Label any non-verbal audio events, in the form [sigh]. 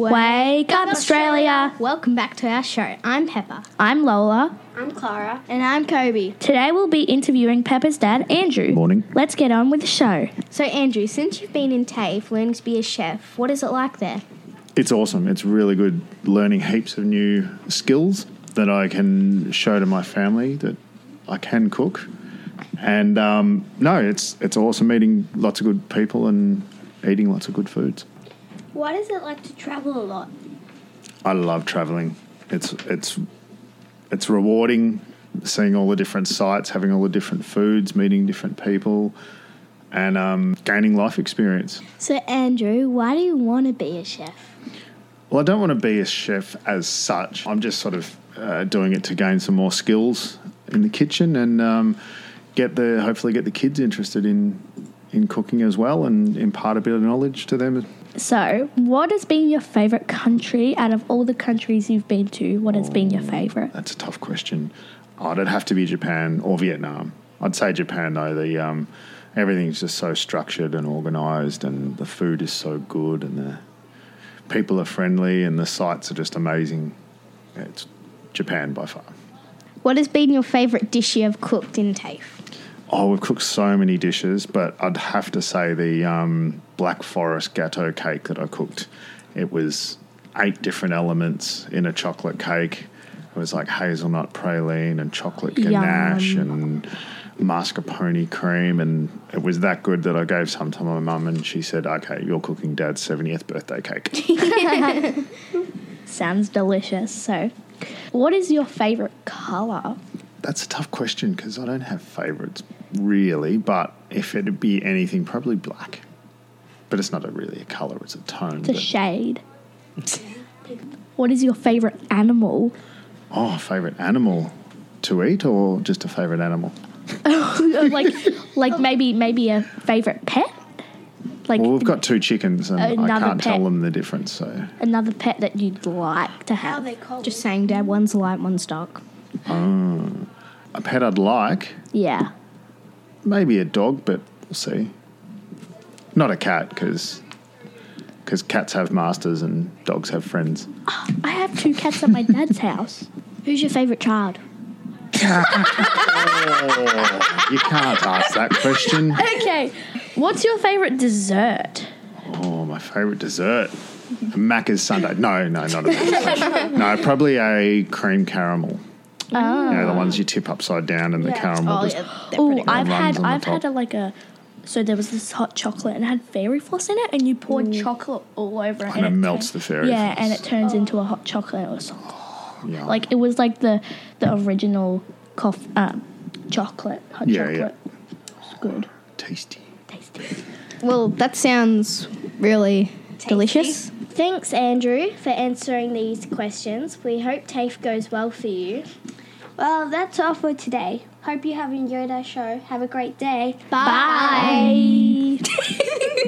Wake up, Australia! Welcome back to our show. I'm Pepper. I'm Lola. I'm Clara. And I'm Kobe. Today we'll be interviewing Pepper's dad, Andrew. Morning. Let's get on with the show. So, Andrew, since you've been in TAFE learning to be a chef, what is it like there? It's awesome. It's really good learning heaps of new skills that I can show to my family that I can cook. And um, no, it's it's awesome meeting lots of good people and eating lots of good foods. What is it like to travel a lot? I love traveling. It's it's it's rewarding seeing all the different sites, having all the different foods, meeting different people, and um, gaining life experience. So, Andrew, why do you want to be a chef? Well, I don't want to be a chef as such. I'm just sort of uh, doing it to gain some more skills in the kitchen and um, get the hopefully get the kids interested in in cooking as well and impart a bit of knowledge to them. So, what has been your favourite country out of all the countries you've been to? What has been your favourite? That's a tough question. Oh, it'd have to be Japan or Vietnam. I'd say Japan though. The um, everything's just so structured and organised, and the food is so good, and the people are friendly, and the sites are just amazing. It's Japan by far. What has been your favourite dish you have cooked in TAFE? Oh, we've cooked so many dishes, but I'd have to say the um, Black Forest Gâteau cake that I cooked. It was eight different elements in a chocolate cake. It was like hazelnut praline and chocolate ganache and mascarpone cream, and it was that good that I gave some to my mum, and she said, "Okay, you're cooking Dad's seventieth birthday cake." [laughs] [laughs] Sounds delicious. So, what is your favourite colour? That's a tough question because I don't have favourites really, but if it'd be anything, probably black. But it's not a really a colour; it's a tone. It's a but- shade. what is your favourite animal? Oh, favorite animal to eat or just a favorite animal? [laughs] like, like maybe maybe a favourite pet. Like Well, we've got two chickens and I can't tell them the difference. So, another pet that you'd like to How are have. they called? Just saying, Dad, one's light, one's dark. Oh, a pet I'd like, Yeah. maybe a dog, but we'll see. Not a cat because because cats have masters and dogs have friends. [gasps] I have two cats at my dad's [laughs] house. Who's your favourite child? You can't ask that question. [laughs] Okay. What's your favourite dessert? Oh, my favorite dessert. A Macca's sundae. No, no, not a Macca's. no, probably a cream caramel. Oh. You know, the ah. ones you tip upside down and the caramel Oh, just yeah, Oh. I've had I've had a, like a so there was this hot chocolate and it had fairy floss in it and you poured chocolate all over it And it it melts turn- the fairy floss. yeah and it floss. turns into a hot chocolate it was Yum. like it was like the the original coff um, chocolate hot Yeah, yeah. chocolate it's good tasty. tasty Well, that sounds really delicious. Thanks, Andrew, for answering these questions. We hope TAFE goes well for you. Well, that's all for today. Hope you have enjoyed our show. Have a great day. bye. [laughs]